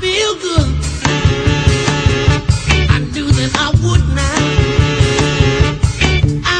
feel good. I knew that I would now.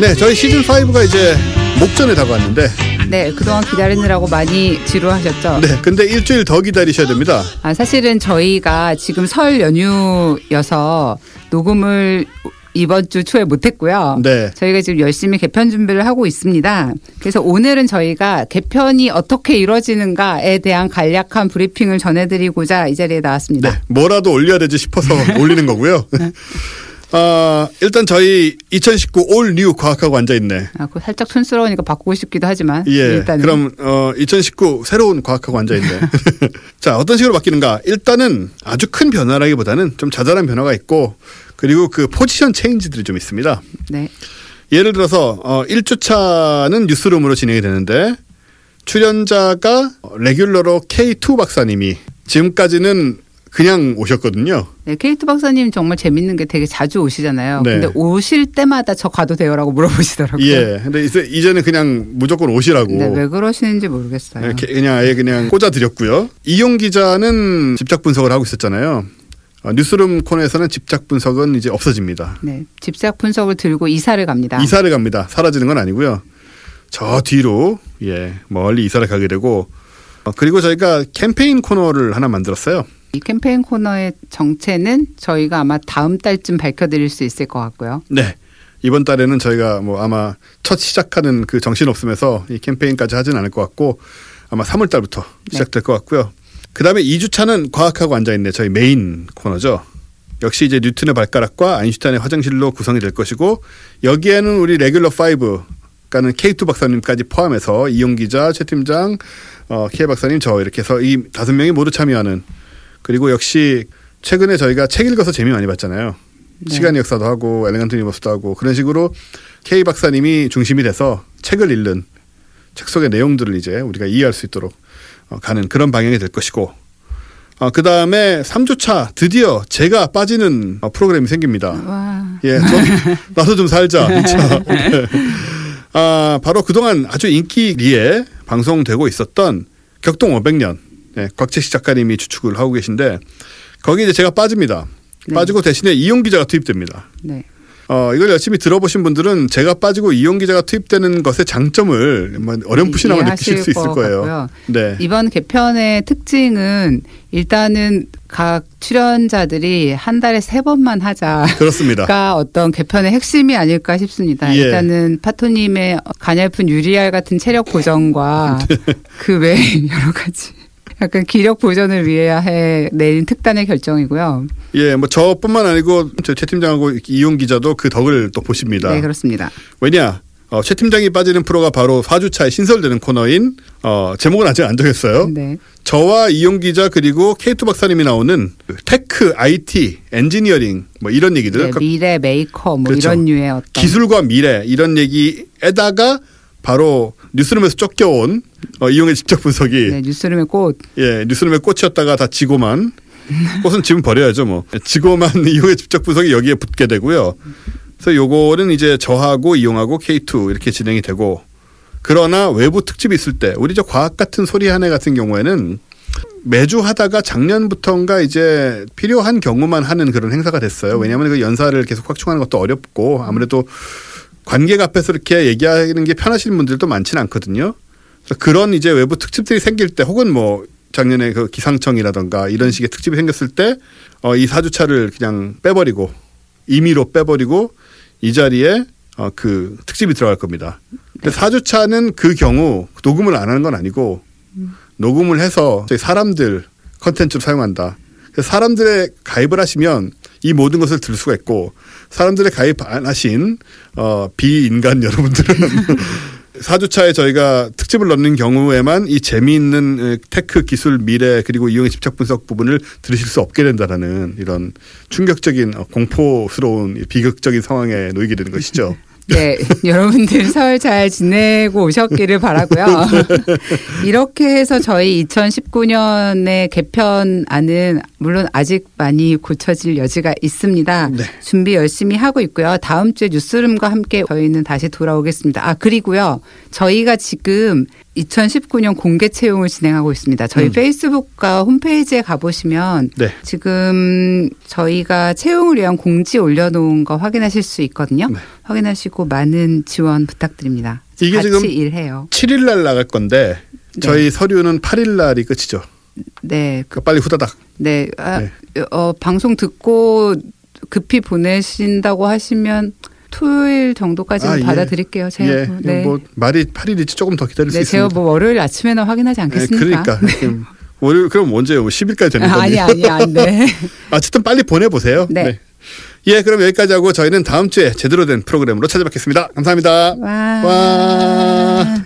네, 저희 시즌 5가 이제 목전에 다가왔는데, 네, 그동안 기다리느라고 많이 지루하셨죠? 네, 근데 일주일 더 기다리셔야 됩니다. 아, 사실은 저희가 지금 설 연휴여서 녹음을 이번 주 초에 못했고요. 네. 저희가 지금 열심히 개편 준비를 하고 있습니다. 그래서 오늘은 저희가 개편이 어떻게 이루어지는가에 대한 간략한 브리핑을 전해드리고자 이 자리에 나왔습니다. 네, 뭐라도 올려야 되지 싶어서 올리는 거고요. 아, 일단 저희 2019 all new 과학하고 앉아 있네. 아, 그 살짝 촌스러우니까 바꾸고 싶기도 하지만 예. 일단은 그럼 어 2019 새로운 과학하고 앉아 있네. 자, 어떤 식으로 바뀌는가? 일단은 아주 큰 변화라기보다는 좀 자잘한 변화가 있고 그리고 그 position change들이 좀 있습니다. 네. 예를 들어서 어 1주차는 뉴스룸으로 진행이 되는데 출연자가 레귤러로 K2 박사님이 지금까지는 그냥 오셨거든요. 네, 케이트 박사님 정말 재밌는 게 되게 자주 오시잖아요. 네. 근데 오실 때마다 저 가도 돼요라고 물어보시더라고요. 예. 근데 이제 이제는 그냥 무조건 오시라고. 네, 왜 그러시는지 모르겠어요. 이렇게 그냥 아예 그냥 꽂아 드렸고요. 이용 기자는 집착 분석을 하고 있었잖아요. 어, 뉴스룸 코너에서는 집착 분석은 이제 없어집니다. 네, 집착 분석을 들고 이사를 갑니다. 이사를 갑니다. 사라지는 건 아니고요. 저 뒤로 예 멀리 이사를 가게 되고 어, 그리고 저희가 캠페인 코너를 하나 만들었어요. 이 캠페인 코너의 정체는 저희가 아마 다음 달쯤 밝혀드릴 수 있을 것 같고요. 네. 이번 달에는 저희가 뭐 아마 첫 시작하는 그 정신 없음에서 이 캠페인까지 하진 않을 것 같고 아마 3월 달부터 시작될 것 같고요. 그 다음에 2주차는 과학하고 앉아있네. 저희 메인 코너죠. 역시 이제 뉴턴의 발가락과 아인슈타인의 화장실로 구성이 될 것이고 여기에는 우리 regular 5 그러니까는 K2 박사님까지 포함해서 이용 기자, 최 팀장, 어, K 박사님 저 이렇게 해서 이 다섯 명이 모두 참여하는 그리고 역시 최근에 저희가 책 읽어서 재미 많이 봤잖아요. 네. 시간의 역사도 하고 Elegant Universe도 하고 그런 식으로 K 박사님이 중심이 돼서 책을 읽는 책 속의 내용들을 이제 우리가 이해할 수 있도록 어, 가는 그런 방향이 될 것이고 어, 그 다음에 3주차 드디어 제가 빠지는 어, 프로그램이 생깁니다. 와, 예, 저, 나도 좀 살자. 네. 아, 바로 그동안 아주 인기리에 방송되고 있었던 격동 500년. 예, 곽재식 작가님이 주축을 하고 계신데 거기 이제 제가 빠집니다. 네. 빠지고 대신에 이용 기자가 투입됩니다. 네. 어, 이걸 열심히 들어보신 분들은 제가 빠지고 이용 기자가 투입되는 것의 장점을 뭐 어렴풋이나마 느끼실 수 있을 것 거예요. 같고요. 네. 이번 개편의 특징은 일단은 각 출연자들이 한 달에 세 번만 하자. 그렇습니다. 가 어떤 개편의 핵심이 아닐까 싶습니다. 예. 일단은 파토님의 가냘픈 유리알 같은 체력 보정과 그외 여러 가지 약간 기력 보존을 위해 내린 특단의 결정이고요. 예, 뭐 저뿐만 아니고 저최 팀장하고 이용 기자도 그 덕을 또 보십니다. 네, 그렇습니다. 왜냐? 어, 최 팀장이 빠지는 프로가 바로 4주차에 신설되는 코너인 어, 제목은 아직 안 정했어요. 네. 저와 이용 기자 그리고 K2 박사님이 나오는 그 tech, IT, 엔지니어링 뭐 이런 얘기들 네, 미래 메이커 뭐 그렇죠. 이런 류의 어떤 기술과 미래 이런 얘기에다가 바로 뉴스룸에서 쫓겨온 어, 이용의 집착 분석이 네, 뉴스룸의 꽃 예 뉴스룸의 꽃이었다가 다 지고만 꽃은 지금 버려야죠 뭐 지고만 이용의 집착 분석이 여기에 붙게 되고요. 그래서 요거는 이제 저하고 이용하고 K2 이렇게 진행이 되고 그러나 외부 특집이 있을 때 우리 저 과학 같은 소리 한 해 같은 경우에는 매주 하다가 작년부터인가 이제 필요한 경우만 하는 그런 행사가 됐어요. 왜냐하면 그 연사를 계속 확충하는 것도 어렵고 아무래도 관객 앞에서 이렇게 얘기하는 게 편하신 분들도 많지는 않거든요. 그런 이제 외부 특집들이 생길 때 혹은 뭐 작년에 그 기상청이라던가 이런 식의 특집이 생겼을 때 어, 이 사주차를 그냥 빼버리고 임의로 빼버리고 이 자리에 어, 그 특집이 들어갈 겁니다. 근데 사주차는 그 경우 녹음을 안 하는 건 아니고 녹음을 해서 저희 사람들 컨텐츠로 사용한다. 그래서 사람들에 가입을 하시면 이 모든 것을 들을 수가 있고 사람들에 가입 안 하신 어, 비인간 여러분들은 사주차에 저희가 특집을 넣는 경우에만 이 재미있는 에, tech 기술 미래 그리고 이용의 집착 분석 부분을 들으실 수 없게 된다라는 이런 충격적인 어, 공포스러운 비극적인 상황에 놓이게 되는 것이죠. 네, 여러분들 설 잘 지내고 오셨기를 바라고요. 이렇게 해서 저희 2019년의 개편안은 물론 아직 많이 고쳐질 여지가 있습니다. 네. 준비 열심히 하고 있고요. 다음 주에 뉴스룸과 함께 저희는 다시 돌아오겠습니다. 아, 그리고요. 저희가 지금 2019년 공개 채용을 진행하고 있습니다. 저희 음. 페이스북과 홈페이지에 가보시면 네. 지금 저희가 채용을 위한 공지 올려놓은 거 확인하실 수 있거든요. 네. 확인하시고 많은 지원 부탁드립니다. 이게 지금 일해요. 7일 날 나갈 건데 저희 서류는 8일 날이 끝이죠. 네, 그러니까 빨리 후다닥. 네, 아, 네. 어, 방송 듣고 급히 보내신다고 하시면 토요일 정도까지는 아, 예. 받아드릴게요. 제가 예. 뭐, 네, 뭐 말이 8일이지 조금 더 기다릴 네, 수 제가 있습니다. 뭐 월요일 아침에는 확인하지 네, 않겠습니까? 그러니까 그럼 월요일 그럼 언제요? 10일까지 되는 아, 건데. 아니 아니 안 돼. 어쨌든 빨리 보내보세요. 네. 예, 그럼 여기까지 하고 저희는 다음 주에 제대로 된 프로그램으로 찾아뵙겠습니다. 감사합니다. 와. 와.